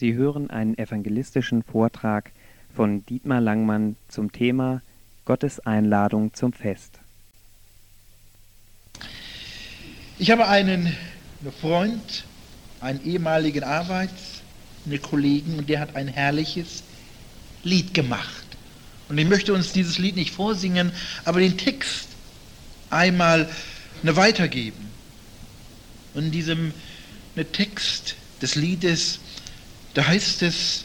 Sie hören einen evangelistischen Vortrag von Dietmar Langmann zum Thema Gottes Einladung zum Fest. Ich habe einen Freund, einen ehemaligen Arbeits, einen Kollegen, und der hat ein herrliches Lied gemacht. Und ich möchte uns dieses Lied nicht vorsingen, aber den Text einmal ne, weitergeben. Und in diesem ne, Text des Liedes, da heißt es,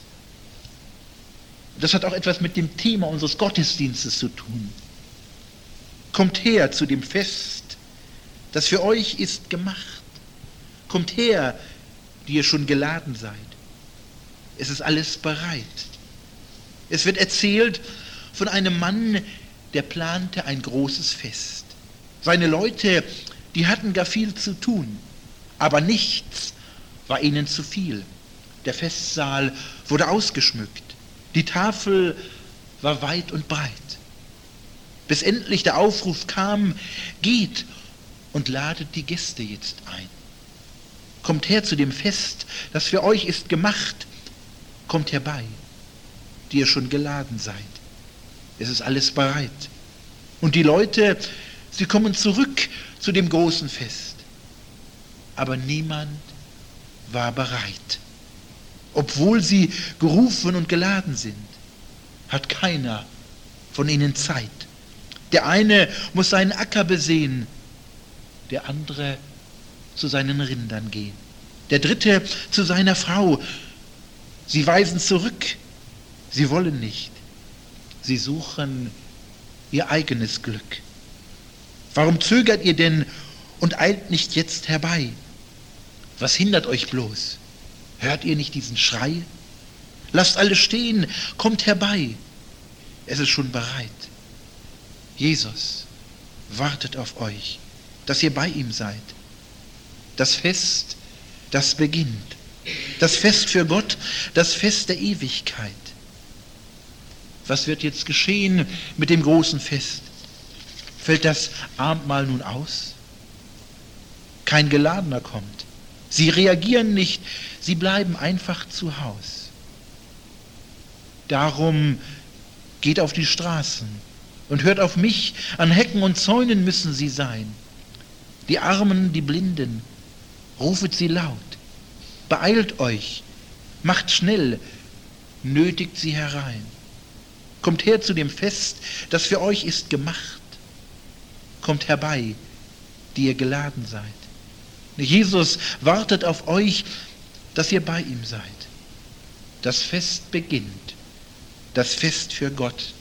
das hat auch etwas mit dem Thema unseres Gottesdienstes zu tun. Kommt her zu dem Fest, das für euch ist gemacht. Kommt her, die ihr schon geladen seid. Es ist alles bereit. Es wird erzählt von einem Mann, der plante ein großes Fest. Seine Leute, die hatten gar viel zu tun, aber nichts war ihnen zu viel. Der Festsaal wurde ausgeschmückt. Die Tafel war weit und breit. Bis endlich der Aufruf kam, geht und ladet die Gäste jetzt ein. Kommt her zu dem Fest, das für euch ist gemacht. Kommt herbei, die ihr schon geladen seid. Es ist alles bereit. Und die Leute, sie kommen zurück zu dem großen Fest. Aber niemand war bereit. Obwohl sie gerufen und geladen sind, hat keiner von ihnen Zeit. Der eine muss seinen Acker besehen, der andere zu seinen Rindern gehen, der dritte zu seiner Frau. Sie weisen zurück, sie wollen nicht, sie suchen ihr eigenes Glück. Warum zögert ihr denn und eilt nicht jetzt herbei? Was hindert euch bloß? Hört ihr nicht diesen Schrei? Lasst alle stehen, kommt herbei. Es ist schon bereit. Jesus wartet auf euch, dass ihr bei ihm seid. Das Fest, das beginnt. Das Fest für Gott, das Fest der Ewigkeit. Was wird jetzt geschehen mit dem großen Fest? Fällt das Abendmahl nun aus? Kein Geladener kommt. Sie reagieren nicht, sie bleiben einfach zu Haus. Darum geht auf die Straßen und hört auf mich, an Hecken und Zäunen müssen sie sein. Die Armen, die Blinden, rufet sie laut, beeilt euch, macht schnell, nötigt sie herein. Kommt her zu dem Fest, das für euch ist gemacht. Kommt herbei, die ihr geladen seid. Jesus wartet auf euch, dass ihr bei ihm seid. Das Fest beginnt. Das Fest für Gott.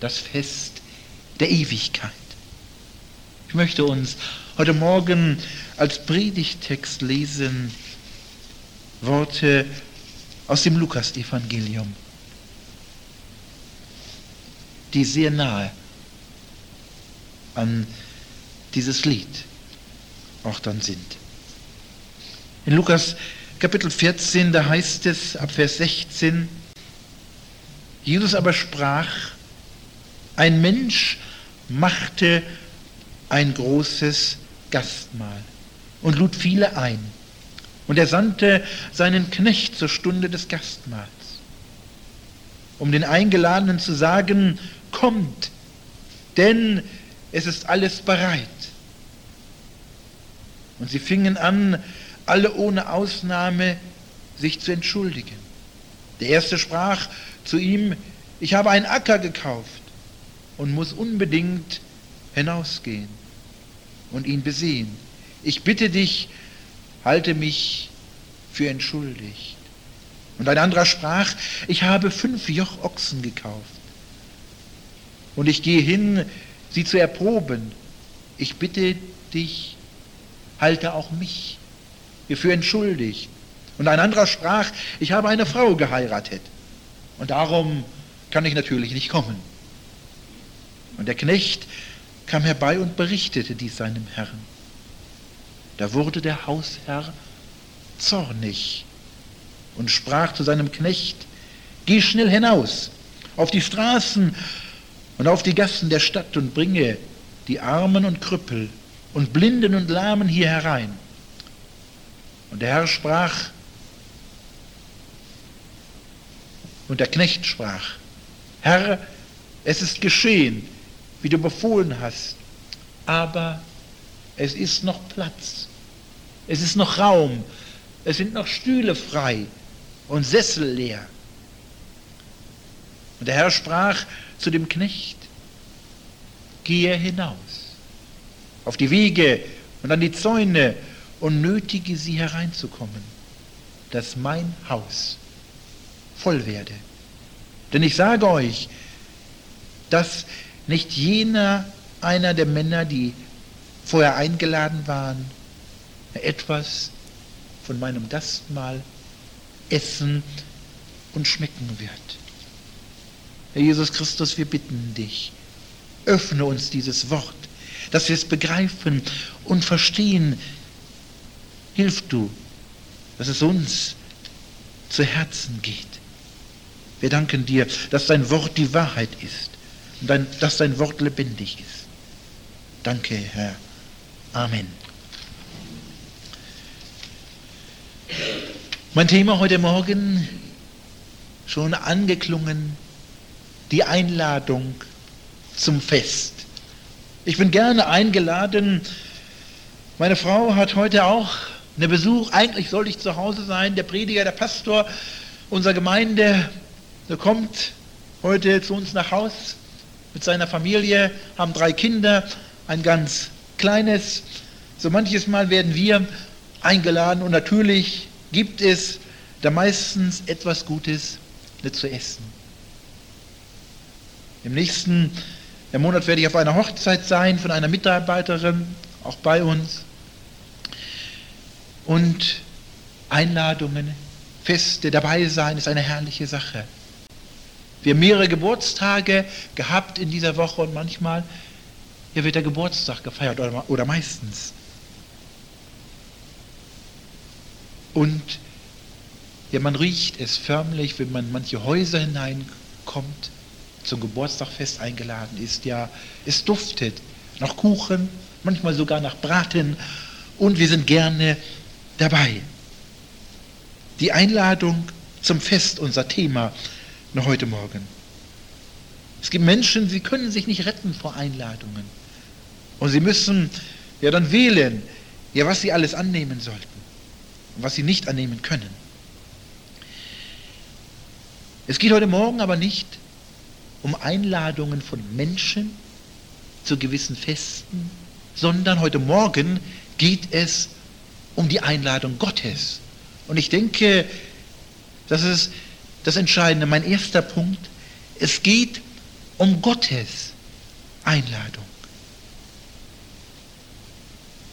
Das Fest der Ewigkeit. Ich möchte uns heute Morgen als Predigtext lesen Worte aus dem Lukasevangelium, die sehr nahe an dieses Lied auch dann sind. In Lukas Kapitel 14, da heißt es ab Vers 16, Jesus aber sprach, ein Mensch machte ein großes Gastmahl und lud viele ein. Und er sandte seinen Knecht zur Stunde des Gastmahls, um den Eingeladenen zu sagen, kommt, denn es ist alles bereit. Und sie fingen an, alle ohne Ausnahme sich zu entschuldigen. Der erste sprach zu ihm, ich habe einen Acker gekauft und muss unbedingt hinausgehen und ihn besehen. Ich bitte dich, halte mich für entschuldigt. Und ein anderer sprach, ich habe fünf Joch Ochsen gekauft und ich gehe hin, sie zu erproben. Ich bitte dich, halte auch mich hierfür entschuldigt. Und ein anderer sprach, ich habe eine Frau geheiratet und darum kann ich natürlich nicht kommen. Und der Knecht kam herbei und berichtete dies seinem Herrn. Da wurde der Hausherr zornig und sprach zu seinem Knecht, geh schnell hinaus auf die Straßen und auf die Gassen der Stadt und bringe die Armen und Krüppel und Blinden und Lahmen hier herein. Und der Herr sprach, Und der Knecht sprach, Herr, es ist geschehen, wie du befohlen hast, aber es ist noch Platz, es ist noch Raum, es sind noch Stühle frei und Sessel leer. Und der Herr sprach zu dem Knecht, gehe hinaus auf die Wege und an die Zäune und nötige sie hereinzukommen, dass mein Haus voll werde. Denn ich sage euch, dass nicht jener einer der Männer, die vorher eingeladen waren, etwas von meinem Gastmahl essen und schmecken wird. Herr Jesus Christus, wir bitten dich, öffne uns dieses Wort, dass wir es begreifen und verstehen. Hilf du, dass es uns zu Herzen geht. Wir danken dir, dass dein Wort die Wahrheit ist und dein, dass dein Wort lebendig ist. Danke, Herr. Amen. Mein Thema heute Morgen, schon angeklungen, die Einladung zum Fest. Ich bin gerne eingeladen. Meine Frau hat heute auch einen Besuch. Eigentlich sollte ich zu Hause sein. Der Prediger, der Pastor unserer Gemeinde, der kommt heute zu uns nach Haus mit seiner Familie, haben drei Kinder, ein ganz kleines. So manches Mal werden wir eingeladen und natürlich gibt es da meistens etwas Gutes zu essen. Im nächsten Monat werde ich auf einer Hochzeit sein von einer Mitarbeiterin, auch bei uns. Und Einladungen, Feste, dabei sein ist eine herrliche Sache. Wir haben mehrere Geburtstage gehabt in dieser Woche und manchmal hier wird der Geburtstag gefeiert oder, oder meistens. Und ja, man riecht es förmlich, wenn man in manche Häuser hineinkommt, zum Geburtstagfest eingeladen ist. Ja, es duftet nach Kuchen, manchmal sogar nach Braten und wir sind gerne dabei. Die Einladung zum Fest, unser Thema noch heute Morgen. Es gibt Menschen, sie können sich nicht retten vor Einladungen. Und sie müssen ja dann wählen, ja, was sie alles annehmen sollten und was sie nicht annehmen können. Es geht heute Morgen aber nicht um Einladungen von Menschen zu gewissen Festen, sondern heute Morgen geht es um die Einladung Gottes. Und ich denke, das ist das Entscheidende, mein erster Punkt. Es geht um Gottes Einladung.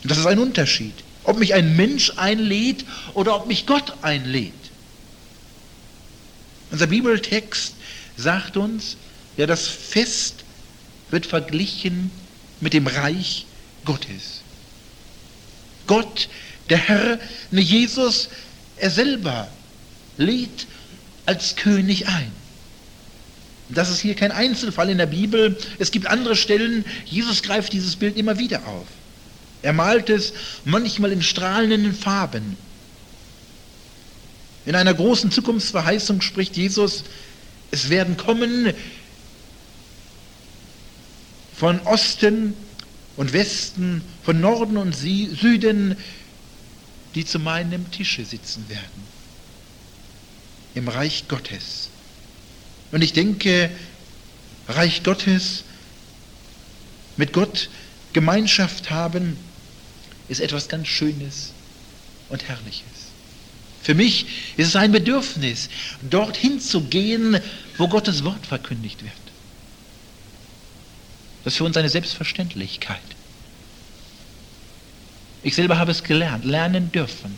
Und das ist ein Unterschied. Ob mich ein Mensch einlädt oder ob mich Gott einlädt. Unser Bibeltext sagt uns, ja, das Fest wird verglichen mit dem Reich Gottes. Gott, der Herr, ne Jesus, er selber lädt als König ein. Das ist hier kein Einzelfall in der Bibel. Es gibt andere Stellen, Jesus greift dieses Bild immer wieder auf. Er malt es manchmal in strahlenden Farben. In einer großen Zukunftsverheißung spricht Jesus, es werden kommen von Osten und Westen, von Norden und Süden, die zu meinem Tische sitzen werden. Im Reich Gottes. Und ich denke, Reich Gottes, mit Gott Gemeinschaft haben, ist etwas ganz Schönes und Herrliches. Für mich ist es ein Bedürfnis, dorthin zu gehen, wo Gottes Wort verkündigt wird. Das ist für uns eine Selbstverständlichkeit. Ich selber habe es gelernt, lernen dürfen.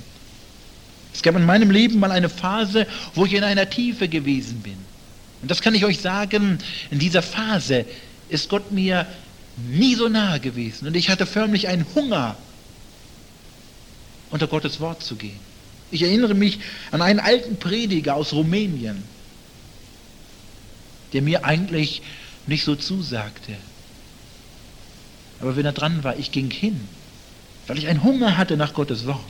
Es gab in meinem Leben mal eine Phase, wo ich in einer Tiefe gewesen bin. Und das kann ich euch sagen, in dieser Phase ist Gott mir nie so nahe gewesen. Und ich hatte förmlich einen Hunger, unter Gottes Wort zu gehen. Ich erinnere mich an einen alten Prediger aus Rumänien, der mir eigentlich nicht so zusagte. Aber wenn er dran war, ich ging hin, weil ich einen Hunger hatte nach Gottes Wort.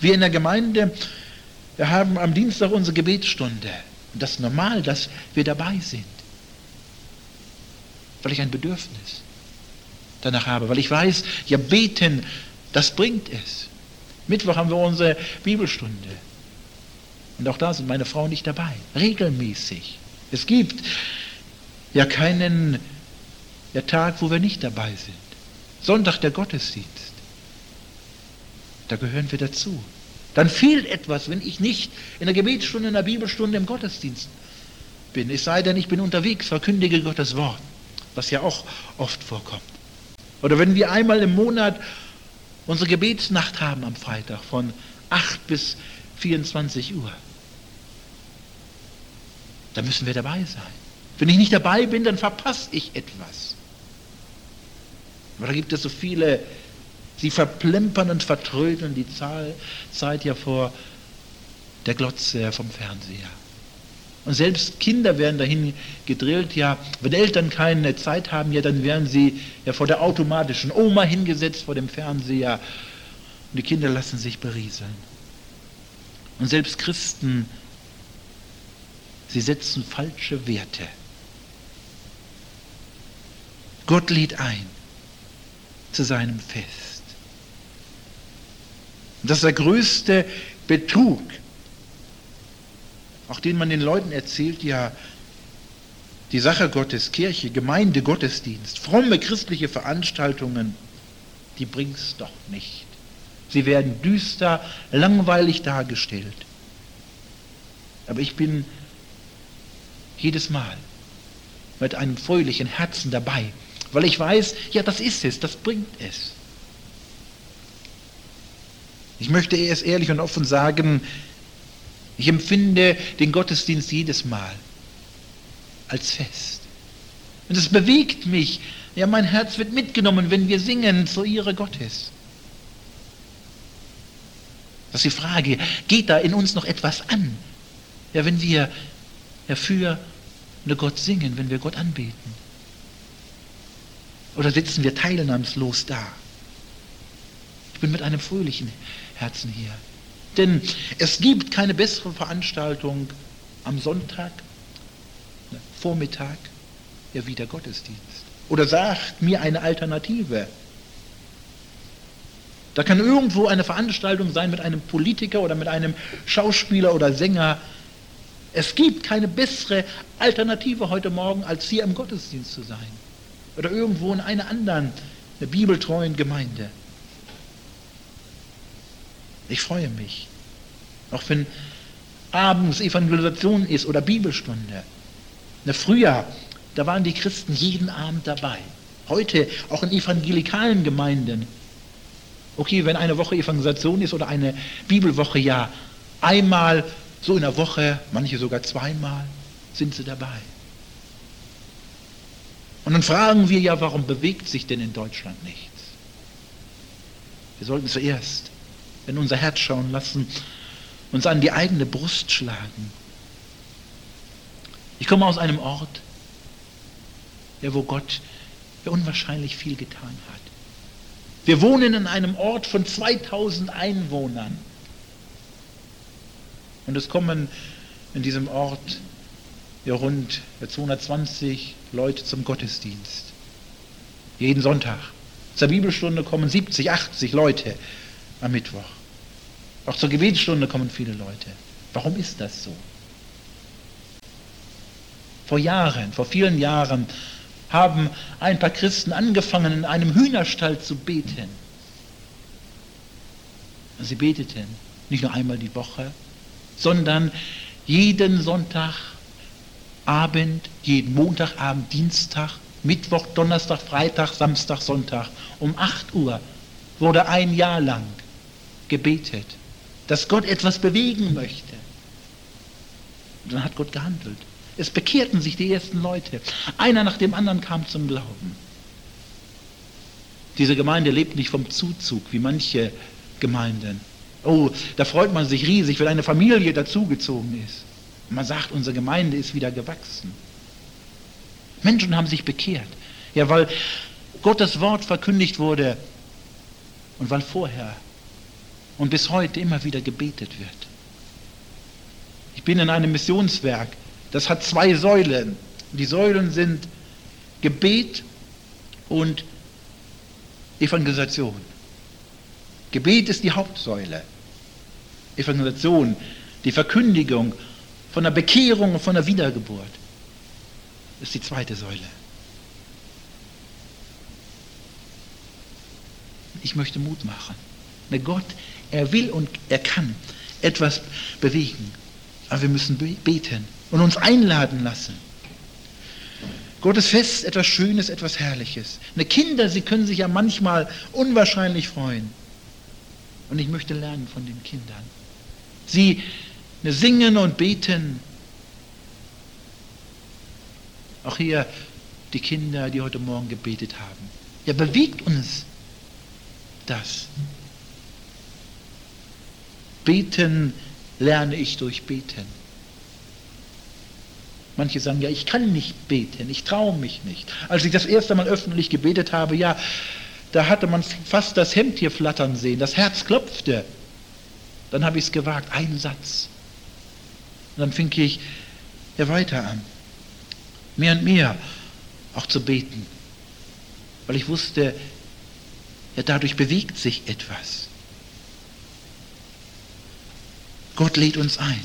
Wir in der Gemeinde, wir haben am Dienstag unsere Gebetsstunde. Und das ist normal, dass wir dabei sind. Weil ich ein Bedürfnis danach habe. Weil ich weiß, ja, beten, das bringt es. Mittwoch haben wir unsere Bibelstunde. Und auch da sind meine Frau nicht dabei. Regelmäßig. Es gibt ja keinen der Tag, wo wir nicht dabei sind. Sonntag der Gottesdienst. Da gehören wir dazu. Dann fehlt etwas, wenn ich nicht in der Gebetsstunde, in der Bibelstunde im Gottesdienst bin. Es sei denn, ich bin unterwegs, verkündige Gottes Wort, was ja auch oft vorkommt. Oder wenn wir einmal im Monat unsere Gebetsnacht haben am Freitag von 8 bis 24 Uhr. Da müssen wir dabei sein. Wenn ich nicht dabei bin, dann verpasse ich etwas. Aber da gibt es so viele, sie verplempern und vertrödeln die Zeit ja vor der Glotze vom Fernseher. Und selbst Kinder werden dahin gedrillt, ja, wenn Eltern keine Zeit haben, ja, dann werden sie ja vor der automatischen Oma hingesetzt, vor dem Fernseher. Und die Kinder lassen sich berieseln. Und selbst Christen, sie setzen falsche Werte. Gott lädt ein zu seinem Fest. Und das ist der größte Betrug, auch den man den Leuten erzählt, ja, die Sache Gottes, Kirche, Gemeinde, Gottesdienst, fromme christliche Veranstaltungen, die bringt es doch nicht. Sie werden düster, langweilig dargestellt. Aber ich bin jedes Mal mit einem fröhlichen Herzen dabei, weil ich weiß, ja, das ist es, das bringt es. Ich möchte es ehrlich und offen sagen, ich empfinde den Gottesdienst jedes Mal als Fest. Und es bewegt mich. Ja, mein Herz wird mitgenommen, wenn wir singen zur Ehre Gottes. Das ist die Frage, geht da in uns noch etwas an? Ja, wenn wir ja, für Gott singen, wenn wir Gott anbeten. Oder sitzen wir teilnahmslos da? Ich bin mit einem fröhlichen Herzen hier. Denn es gibt keine bessere Veranstaltung am Sonntag, ne, Vormittag, ja wie der Gottesdienst. Oder sagt mir eine Alternative. Da kann irgendwo eine Veranstaltung sein mit einem Politiker oder mit einem Schauspieler oder Sänger. Es gibt keine bessere Alternative heute Morgen, als hier im Gottesdienst zu sein oder irgendwo in einer anderen einer bibeltreuen Gemeinde. Ich freue mich. Auch wenn abends Evangelisation ist oder Bibelstunde. Na, früher, da waren die Christen jeden Abend dabei. Heute auch in evangelikalen Gemeinden. Okay, wenn eine Woche Evangelisation ist oder eine Bibelwoche, ja, einmal so in der Woche, manche sogar zweimal, sind sie dabei. Und dann fragen wir ja, warum bewegt sich denn in Deutschland nichts? Wir sollten zuerst in unser Herz schauen lassen, uns an die eigene Brust schlagen. Ich komme aus einem Ort, ja, wo Gott ja unwahrscheinlich viel getan hat. Wir wohnen in einem Ort von 2000 Einwohnern. Und es kommen in diesem Ort ja, rund 220 Leute zum Gottesdienst. Jeden Sonntag. Zur Bibelstunde kommen 70, 80 Leute am Mittwoch. Auch zur Gebetsstunde kommen viele Leute. Warum ist das so? Vor Jahren, vor vielen Jahren haben ein paar Christen angefangen, in einem Hühnerstall zu beten. Sie beteten nicht nur einmal die Woche, sondern jeden Sonntag Abend, jeden Montagabend, Dienstag, Mittwoch, Donnerstag, Freitag, Samstag, Sonntag um 8 Uhr wurde ein Jahr lang gebetet, dass Gott etwas bewegen möchte. Und dann hat Gott gehandelt. Es bekehrten sich die ersten Leute. Einer nach dem anderen kam zum Glauben. Diese Gemeinde lebt nicht vom Zuzug wie manche Gemeinden. Oh, da freut man sich riesig, wenn eine Familie dazugezogen ist. Man sagt, unsere Gemeinde ist wieder gewachsen. Menschen haben sich bekehrt. Ja, weil Gottes Wort verkündigt wurde und weil vorher und bis heute immer wieder gebetet wird. Ich bin in einem Missionswerk das hat zwei Säulen. Die Säulen sind Gebet und Evangelisation. Gebet ist die Hauptsäule. Evangelisation, die Verkündigung von der Bekehrung und von der Wiedergeburt ist die zweite Säule. Ich möchte Mut machen. Gott, er will und er kann etwas bewegen. Aber wir müssen beten und uns einladen lassen. Gottes Fest etwas Schönes, etwas Herrliches. Ne Kinder, sie können sich ja manchmal unwahrscheinlich freuen. Und ich möchte lernen von den Kindern. Sie ne, singen und beten. Auch hier die Kinder, die heute Morgen gebetet haben. Ja, bewegt uns das. Beten lerne ich durch Beten. Manche sagen, ja, ich kann nicht beten, ich traue mich nicht. Als ich das erste Mal öffentlich gebetet habe, ja, da hatte man fast das Hemd hier flattern sehen, das Herz klopfte. Dann habe ich es gewagt, einen Satz. Und dann fing ich ja weiter an, mehr und mehr auch zu beten, weil ich wusste, ja, dadurch bewegt sich etwas. Gott lädt uns ein.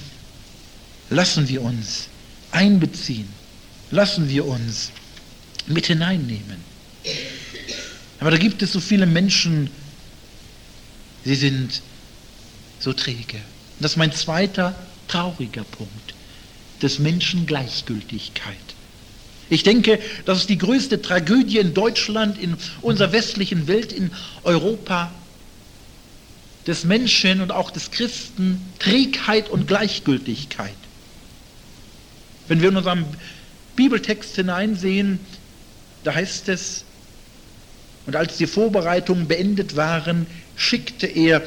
Lassen wir uns einbeziehen. Lassen wir uns mit hineinnehmen. Aber da gibt es so viele Menschen, sie sind so träge. Das ist mein zweiter trauriger Punkt, des Menschen Gleichgültigkeit. Ich denke, das ist die größte Tragödie in Deutschland, in unserer westlichen Welt, in Europa, des Menschen und auch des Christen, Trägheit und Gleichgültigkeit. Wenn wir in unserem Bibeltext hineinsehen, da heißt es, und als die Vorbereitungen beendet waren, schickte er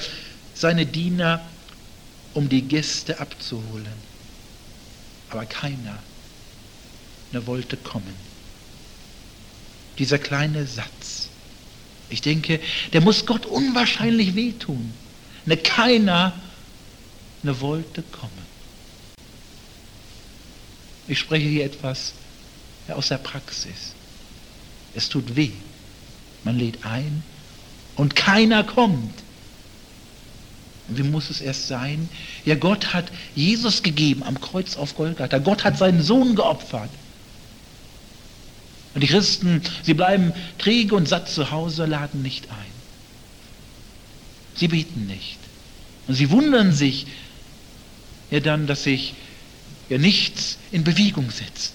seine Diener, um die Gäste abzuholen. Aber keiner ne wollte kommen. Dieser kleine Satz, ich denke, der muss Gott unwahrscheinlich wehtun. Ne keiner ne wollte kommen. Ich spreche hier etwas aus der Praxis. Es tut weh. Man lädt ein und keiner kommt. Wie muss es erst sein? Ja, Gott hat Jesus gegeben am Kreuz auf Golgatha. Gott hat seinen Sohn geopfert. Und die Christen, sie bleiben träge und satt zu Hause, laden nicht ein. Sie beten nicht. Und sie wundern sich ja dann, dass sich ja nichts in Bewegung setzt.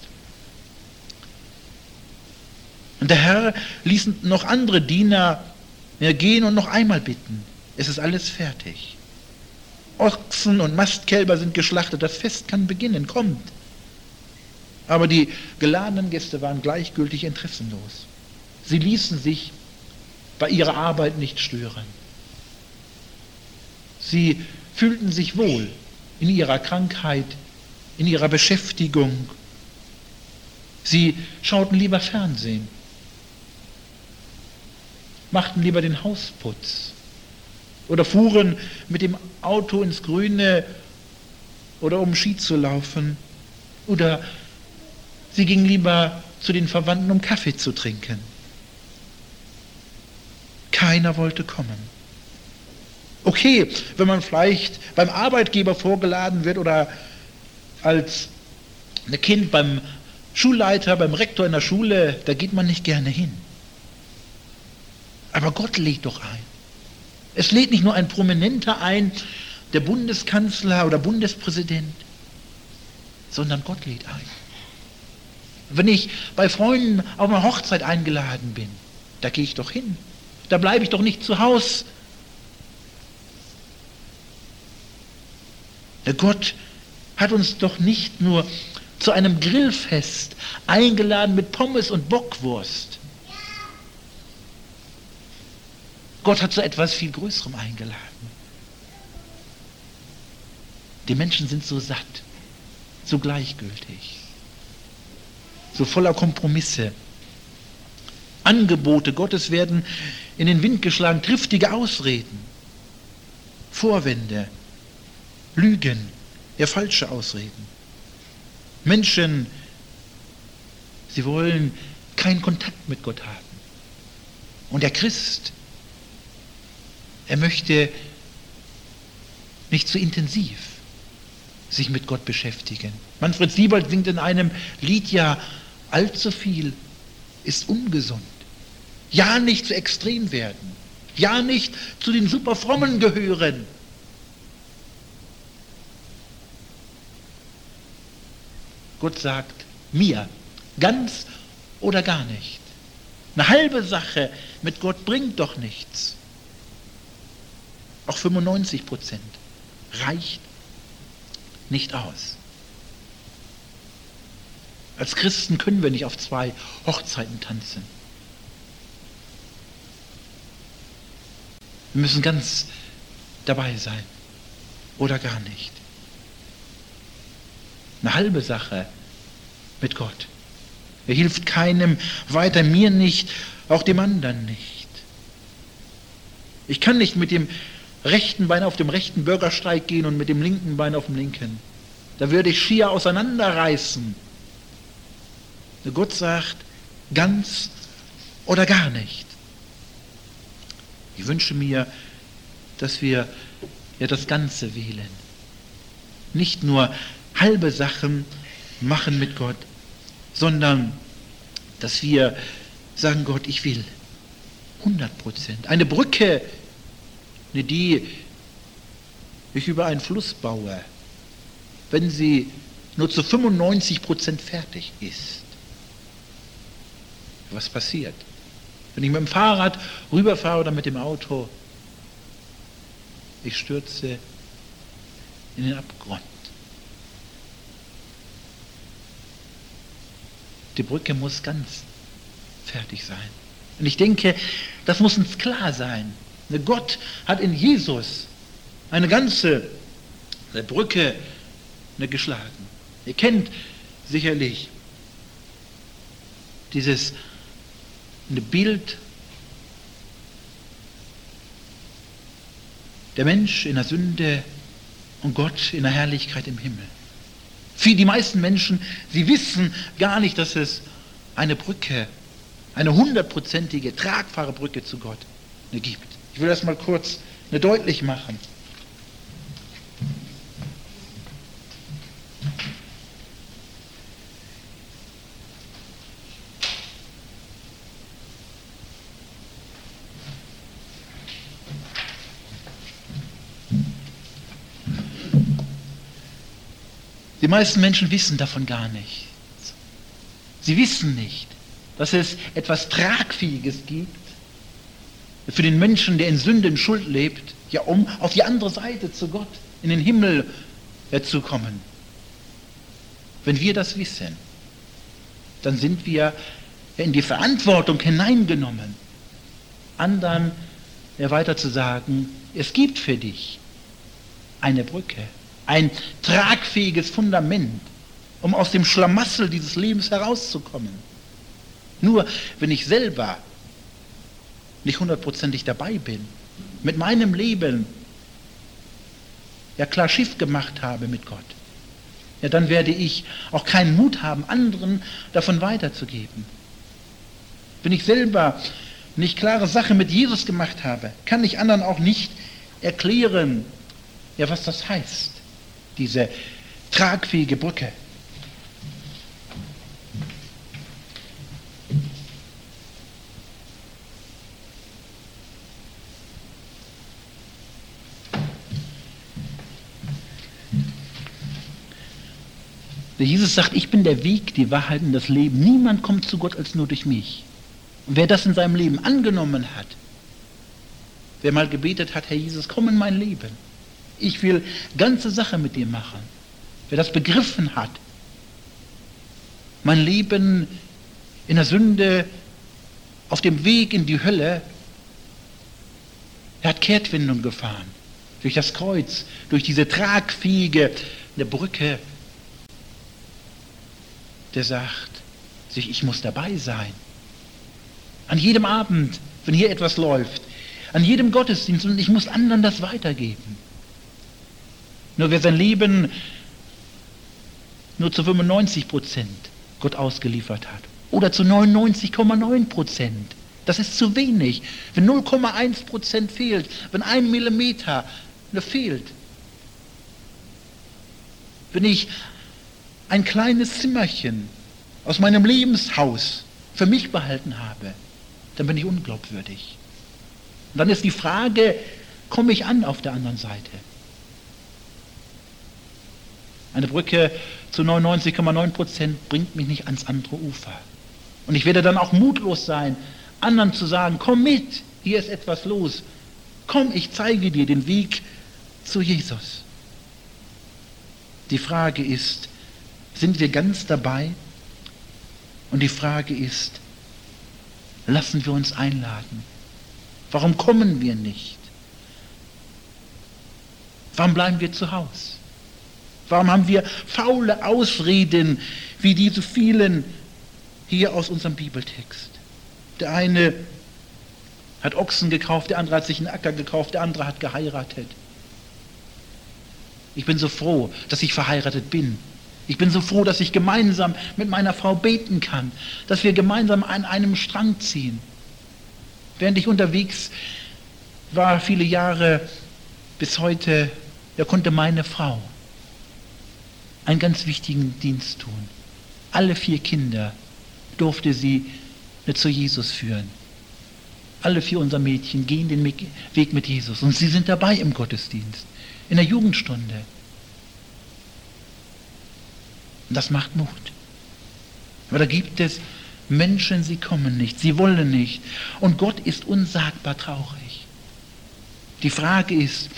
Und der Herr ließ noch andere Diener ja, gehen und noch einmal bitten. Es ist alles fertig. Ochsen und Mastkälber sind geschlachtet, das Fest kann beginnen, kommt. Aber die geladenen Gäste waren gleichgültig interessenlos. Sie ließen sich bei ihrer Arbeit nicht stören. Sie fühlten sich wohl in ihrer Krankheit, in ihrer Beschäftigung. Sie schauten lieber Fernsehen, machten lieber den Hausputz oder fuhren mit dem Auto ins Grüne oder um Ski zu laufen oder Sie ging lieber zu den Verwandten, um Kaffee zu trinken. Keiner wollte kommen. Okay, wenn man vielleicht beim Arbeitgeber vorgeladen wird oder als ein Kind beim Schulleiter, beim Rektor in der Schule, da geht man nicht gerne hin. Aber Gott lädt doch ein. Es lädt nicht nur ein Prominenter ein, der Bundeskanzler oder Bundespräsident, sondern Gott lädt ein. Wenn ich bei Freunden auf eine Hochzeit eingeladen bin, da gehe ich doch hin. Da bleibe ich doch nicht zu Hause. Der Gott hat uns doch nicht nur zu einem Grillfest eingeladen mit Pommes und Bockwurst. Gott hat zu etwas viel Größerem eingeladen. Die Menschen sind so satt, so gleichgültig so voller Kompromisse. Angebote Gottes werden in den Wind geschlagen, triftige Ausreden, Vorwände, Lügen, ja falsche Ausreden. Menschen, sie wollen keinen Kontakt mit Gott haben. Und der Christ, er möchte nicht zu intensiv sich mit Gott beschäftigen. Manfred Siebold singt in einem Lied ja, allzu viel ist ungesund. Ja, nicht zu extrem werden. Ja, nicht zu den Superfrommen gehören. Gott sagt mir, ganz oder gar nicht. Eine halbe Sache mit Gott bringt doch nichts. Auch 95 Prozent reicht nicht aus. Als Christen können wir nicht auf zwei Hochzeiten tanzen. Wir müssen ganz dabei sein oder gar nicht. Eine halbe Sache mit Gott. Er hilft keinem weiter, mir nicht, auch dem anderen nicht. Ich kann nicht mit dem rechten Bein auf dem rechten Bürgersteig gehen und mit dem linken Bein auf dem linken. Da würde ich schier auseinanderreißen. Gott sagt, ganz oder gar nicht. Ich wünsche mir, dass wir ja das Ganze wählen. Nicht nur halbe Sachen machen mit Gott, sondern dass wir sagen, Gott, ich will 100 Prozent. Eine Brücke, die ich über einen Fluss baue, wenn sie nur zu 95 Prozent fertig ist. Was passiert? Wenn ich mit dem Fahrrad rüberfahre oder mit dem Auto, ich stürze in den Abgrund. Die Brücke muss ganz fertig sein. Und ich denke, das muss uns klar sein. Gott hat in Jesus eine ganze Brücke geschlagen. Ihr kennt sicherlich dieses Bild der Mensch in der Sünde und Gott in der Herrlichkeit im Himmel. Für die meisten Menschen, sie wissen gar nicht, dass es eine Brücke, eine hundertprozentige, tragbare Brücke zu Gott gibt. Ich will das mal kurz deutlich machen. Die meisten Menschen wissen davon gar nichts. Sie wissen nicht, dass es etwas Tragfähiges gibt für den Menschen, der in Sünden Schuld lebt, ja, um auf die andere Seite zu Gott, in den Himmel äh, zu kommen. Wenn wir das wissen, dann sind wir in die Verantwortung hineingenommen, anderen weiter zu sagen, es gibt für dich eine Brücke, ein tragfähiges Fundament, um aus dem Schlamassel dieses Lebens herauszukommen. Nur wenn ich selber nicht hundertprozentig dabei bin, mit meinem Leben ja klar Schiff gemacht habe mit Gott, ja dann werde ich auch keinen Mut haben, anderen davon weiterzugeben. Wenn ich selber nicht klare Sache mit Jesus gemacht habe, kann ich anderen auch nicht erklären, ja was das heißt diese tragfähige Brücke. Jesus sagt, ich bin der Weg, die Wahrheit und das Leben. Niemand kommt zu Gott als nur durch mich. Und wer das in seinem Leben angenommen hat, wer mal gebetet hat, Herr Jesus, komm in mein Leben, ich will ganze Sache mit dir machen. Wer das begriffen hat, mein Leben in der Sünde, auf dem Weg in die Hölle, er hat Kehrtwindung gefahren. Durch das Kreuz, durch diese tragfähige Brücke. Der sagt sich, ich muss dabei sein. An jedem Abend, wenn hier etwas läuft, an jedem Gottesdienst und ich muss anderen das weitergeben. Nur wer sein Leben nur zu 95 Prozent Gott ausgeliefert hat. Oder zu 99,9 Prozent. Das ist zu wenig. Wenn 0,1 Prozent fehlt, wenn ein Millimeter fehlt, wenn ich ein kleines Zimmerchen aus meinem Lebenshaus für mich behalten habe, dann bin ich unglaubwürdig. Und dann ist die Frage, komme ich an auf der anderen Seite? Eine Brücke zu 99,9 Prozent bringt mich nicht ans andere Ufer. Und ich werde dann auch mutlos sein, anderen zu sagen, komm mit, hier ist etwas los. Komm, ich zeige dir den Weg zu Jesus. Die Frage ist, sind wir ganz dabei? Und die Frage ist, lassen wir uns einladen? Warum kommen wir nicht? Warum bleiben wir zu Hause? Warum haben wir faule Ausreden wie diese vielen hier aus unserem Bibeltext? Der eine hat Ochsen gekauft, der andere hat sich einen Acker gekauft, der andere hat geheiratet. Ich bin so froh, dass ich verheiratet bin. Ich bin so froh, dass ich gemeinsam mit meiner Frau beten kann, dass wir gemeinsam an einem Strang ziehen. Während ich unterwegs war, viele Jahre bis heute, da konnte meine Frau einen ganz wichtigen Dienst tun. Alle vier Kinder durfte sie zu Jesus führen. Alle vier unserer Mädchen gehen den Weg mit Jesus und sie sind dabei im Gottesdienst, in der Jugendstunde. Und das macht Mut. Aber da gibt es Menschen, sie kommen nicht, sie wollen nicht. Und Gott ist unsagbar traurig. Die Frage ist,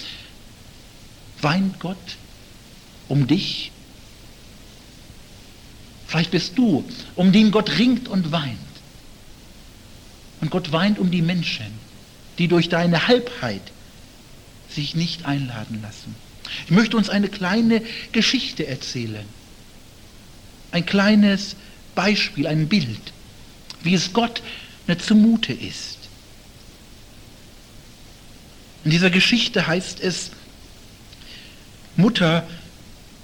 weint Gott um dich? Vielleicht bist du, um den Gott ringt und weint. Und Gott weint um die Menschen, die durch deine Halbheit sich nicht einladen lassen. Ich möchte uns eine kleine Geschichte erzählen. Ein kleines Beispiel, ein Bild, wie es Gott zumute ist. In dieser Geschichte heißt es, Mutter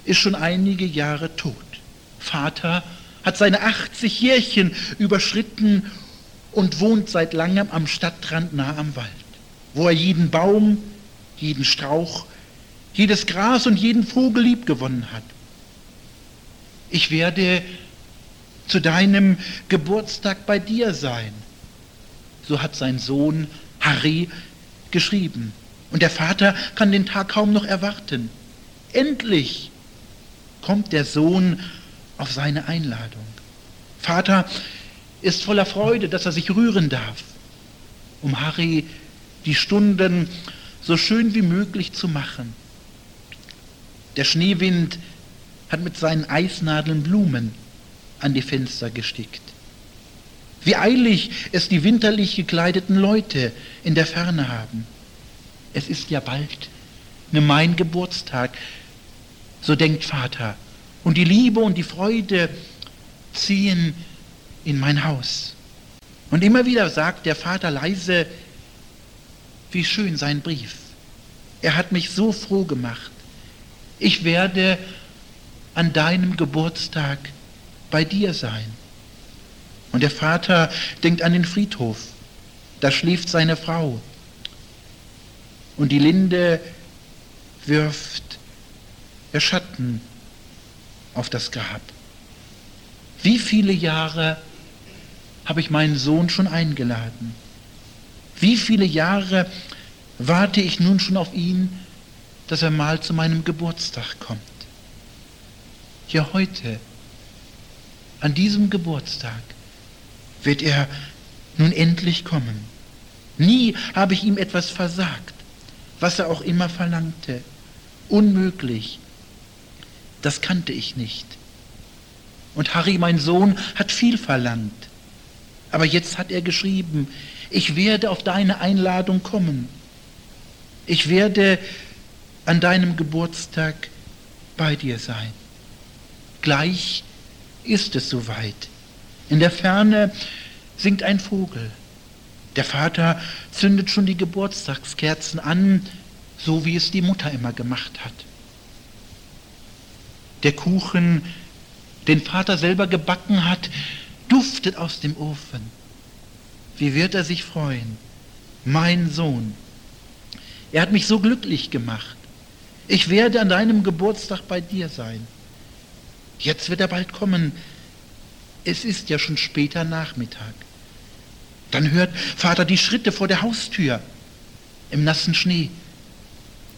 ist schon einige Jahre tot. Vater hat seine 80 Jährchen überschritten und wohnt seit langem am Stadtrand nah am Wald, wo er jeden Baum, jeden Strauch, jedes Gras und jeden Vogel lieb gewonnen hat. Ich werde zu deinem Geburtstag bei dir sein. So hat sein Sohn Harry geschrieben. Und der Vater kann den Tag kaum noch erwarten. Endlich kommt der Sohn auf seine Einladung. Vater ist voller Freude, dass er sich rühren darf, um Harry die Stunden so schön wie möglich zu machen. Der Schneewind hat mit seinen Eisnadeln Blumen an die Fenster gestickt. Wie eilig es die winterlich gekleideten Leute in der Ferne haben. Es ist ja bald ne mein Geburtstag, so denkt Vater. Und die Liebe und die Freude ziehen in mein Haus. Und immer wieder sagt der Vater leise, wie schön sein Brief. Er hat mich so froh gemacht. Ich werde an deinem Geburtstag bei dir sein. Und der Vater denkt an den Friedhof. Da schläft seine Frau. Und die Linde wirft ihr Schatten auf das Grab. Wie viele Jahre habe ich meinen Sohn schon eingeladen? Wie viele Jahre warte ich nun schon auf ihn, dass er mal zu meinem Geburtstag kommt? Ja, heute, an diesem Geburtstag, wird er nun endlich kommen. Nie habe ich ihm etwas versagt, was er auch immer verlangte. Unmöglich, das kannte ich nicht. Und Harry, mein Sohn, hat viel verlangt. Aber jetzt hat er geschrieben, ich werde auf deine Einladung kommen. Ich werde an deinem Geburtstag bei dir sein. Gleich ist es soweit. In der Ferne singt ein Vogel. Der Vater zündet schon die Geburtstagskerzen an, so wie es die Mutter immer gemacht hat. Der Kuchen den Vater selber gebacken hat, duftet aus dem Ofen. Wie wird er sich freuen? Mein Sohn. Er hat mich so glücklich gemacht. Ich werde an deinem Geburtstag bei dir sein. Jetzt wird er bald kommen. Es ist ja schon später Nachmittag. Dann hört Vater die Schritte vor der Haustür im nassen Schnee.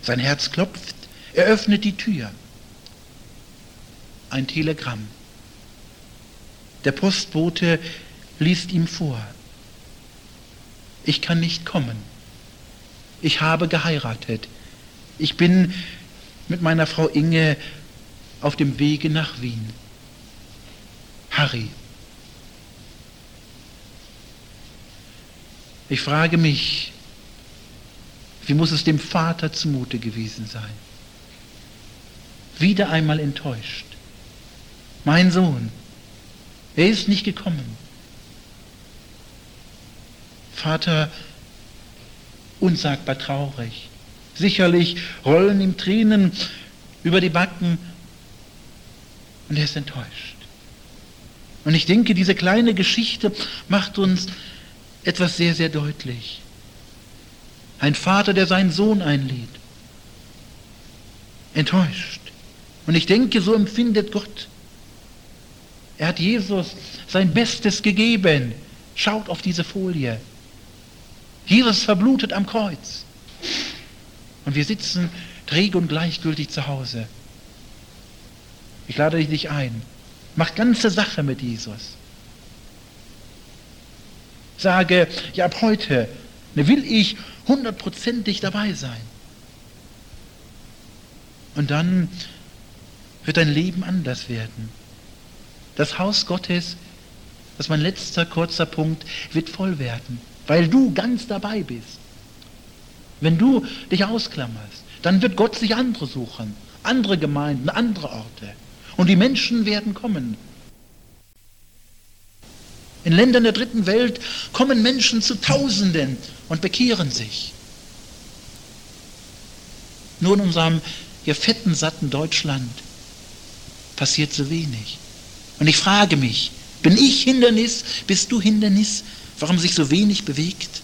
Sein Herz klopft. Er öffnet die Tür. Ein Telegramm. Der Postbote liest ihm vor. Ich kann nicht kommen. Ich habe geheiratet. Ich bin mit meiner Frau Inge auf dem Wege nach Wien. Harry. Ich frage mich, wie muss es dem Vater zumute gewesen sein? Wieder einmal enttäuscht. Mein Sohn, er ist nicht gekommen. Vater, unsagbar traurig. Sicherlich rollen ihm Tränen über die Backen und er ist enttäuscht. Und ich denke, diese kleine Geschichte macht uns etwas sehr, sehr deutlich. Ein Vater, der seinen Sohn einlädt. Enttäuscht. Und ich denke, so empfindet Gott. Er hat Jesus sein Bestes gegeben. Schaut auf diese Folie. Jesus verblutet am Kreuz. Und wir sitzen träge und gleichgültig zu Hause. Ich lade dich ein. Mach ganze Sache mit Jesus. Sage, ja ab heute will ich hundertprozentig dabei sein. Und dann wird dein Leben anders werden. Das Haus Gottes, das ist mein letzter kurzer Punkt, wird voll werden, weil du ganz dabei bist. Wenn du dich ausklammerst, dann wird Gott sich andere suchen, andere Gemeinden, andere Orte. Und die Menschen werden kommen. In Ländern der dritten Welt kommen Menschen zu Tausenden und bekehren sich. Nur in unserem hier fetten, satten Deutschland passiert so wenig. Und ich frage mich, bin ich Hindernis, bist du Hindernis, warum sich so wenig bewegt?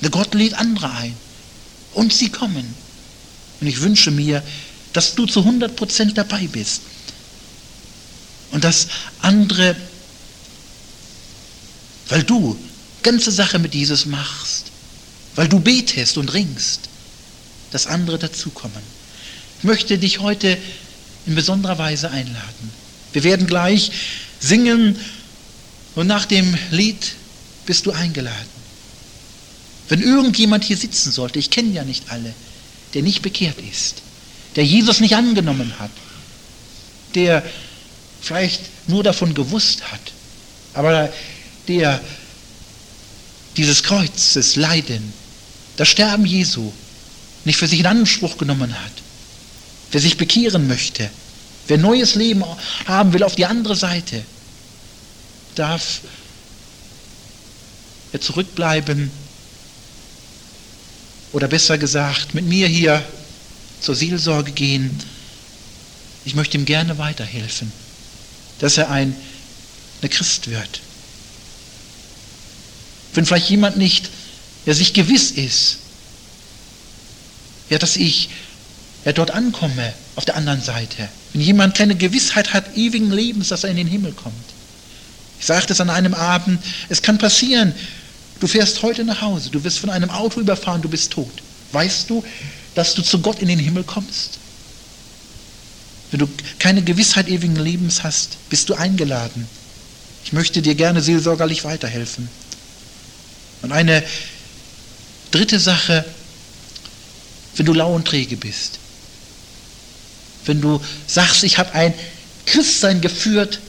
Der Gott lädt andere ein und sie kommen. Und ich wünsche mir, dass du zu 100% dabei bist und dass andere weil du ganze Sache mit Jesus machst, weil du betest und ringst, dass andere dazukommen. Ich möchte dich heute in besonderer Weise einladen. Wir werden gleich singen und nach dem Lied bist du eingeladen. Wenn irgendjemand hier sitzen sollte, ich kenne ja nicht alle, der nicht bekehrt ist, der Jesus nicht angenommen hat, der vielleicht nur davon gewusst hat, aber der dieses Kreuzes Leiden, das Sterben Jesu nicht für sich in Anspruch genommen hat, wer sich bekehren möchte, wer neues Leben haben will auf die andere Seite, darf er zurückbleiben oder besser gesagt mit mir hier zur Seelsorge gehen. Ich möchte ihm gerne weiterhelfen, dass er ein, ein Christ wird. Wenn vielleicht jemand nicht, der sich gewiss ist, ja, dass ich ja, dort ankomme auf der anderen Seite. Wenn jemand keine Gewissheit hat ewigen Lebens, dass er in den Himmel kommt. Ich sagte es an einem Abend, es kann passieren, du fährst heute nach Hause, du wirst von einem Auto überfahren, du bist tot. Weißt du, dass du zu Gott in den Himmel kommst? Wenn du keine Gewissheit ewigen Lebens hast, bist du eingeladen. Ich möchte dir gerne seelsorgerlich weiterhelfen. Und eine dritte Sache, wenn du lau und träge bist. Wenn du sagst, ich habe ein Christsein geführt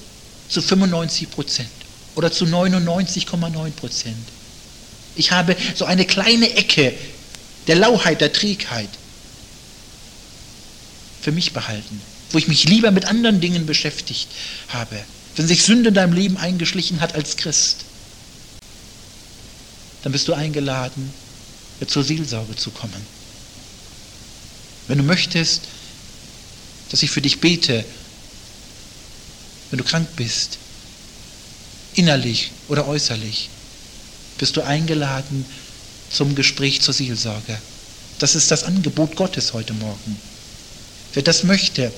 zu 95 Prozent oder zu 99,9 Prozent. Ich habe so eine kleine Ecke der Lauheit, der Trägheit für mich behalten, wo ich mich lieber mit anderen Dingen beschäftigt habe. Wenn sich Sünde in deinem Leben eingeschlichen hat als Christ, dann bist du eingeladen, zur Seelsorge zu kommen. Wenn du möchtest, dass ich für dich bete, wenn du krank bist, innerlich oder äußerlich, bist du eingeladen zum Gespräch zur Seelsorge. Das ist das Angebot Gottes heute Morgen. Wer das möchte,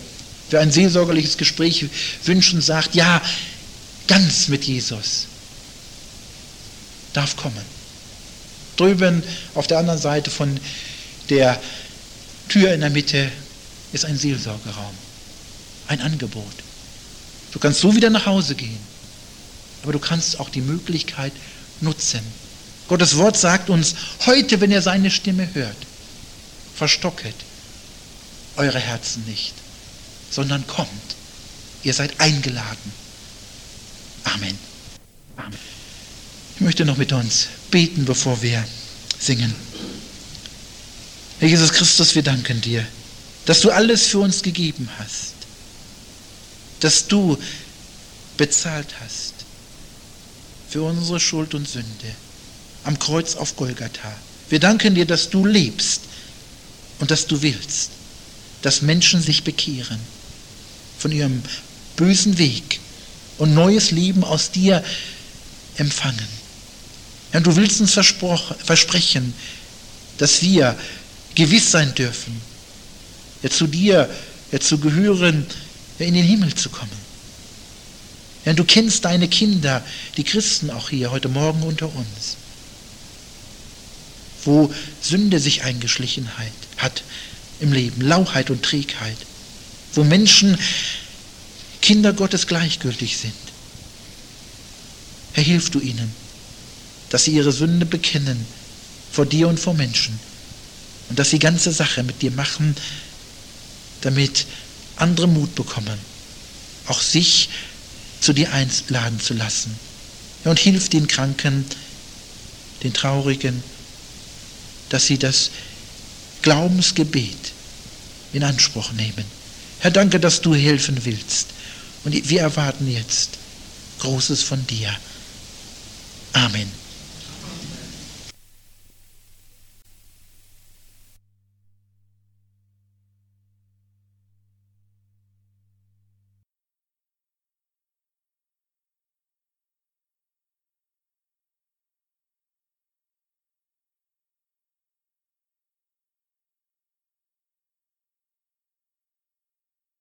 wer ein seelsorgerliches Gespräch wünscht und sagt, ja, ganz mit Jesus, darf kommen. Drüben auf der anderen Seite von der Tür in der Mitte ist ein Seelsorgeraum, ein Angebot. Du kannst so wieder nach Hause gehen, aber du kannst auch die Möglichkeit nutzen. Gottes Wort sagt uns, heute, wenn ihr seine Stimme hört, verstocket eure Herzen nicht, sondern kommt. Ihr seid eingeladen. Amen. Amen. Ich möchte noch mit uns beten, bevor wir singen. Herr Jesus Christus, wir danken dir, dass du alles für uns gegeben hast, dass du bezahlt hast für unsere Schuld und Sünde am Kreuz auf Golgatha. Wir danken dir, dass du lebst und dass du willst, dass Menschen sich bekehren von ihrem bösen Weg und neues Leben aus dir empfangen. Ja, du willst uns versprechen, dass wir gewiss sein dürfen, ja, zu dir ja, zu gehören, in den Himmel zu kommen. Ja, du kennst deine Kinder, die Christen auch hier heute Morgen unter uns, wo Sünde sich eingeschlichen hat im Leben, Lauheit und Trägheit, wo Menschen Kinder Gottes gleichgültig sind. Herr, hilf du ihnen dass sie ihre Sünde bekennen vor dir und vor Menschen und dass sie ganze Sache mit dir machen, damit andere Mut bekommen, auch sich zu dir einladen zu lassen. Und hilf den Kranken, den Traurigen, dass sie das Glaubensgebet in Anspruch nehmen. Herr, danke, dass du helfen willst. Und wir erwarten jetzt Großes von dir. Amen.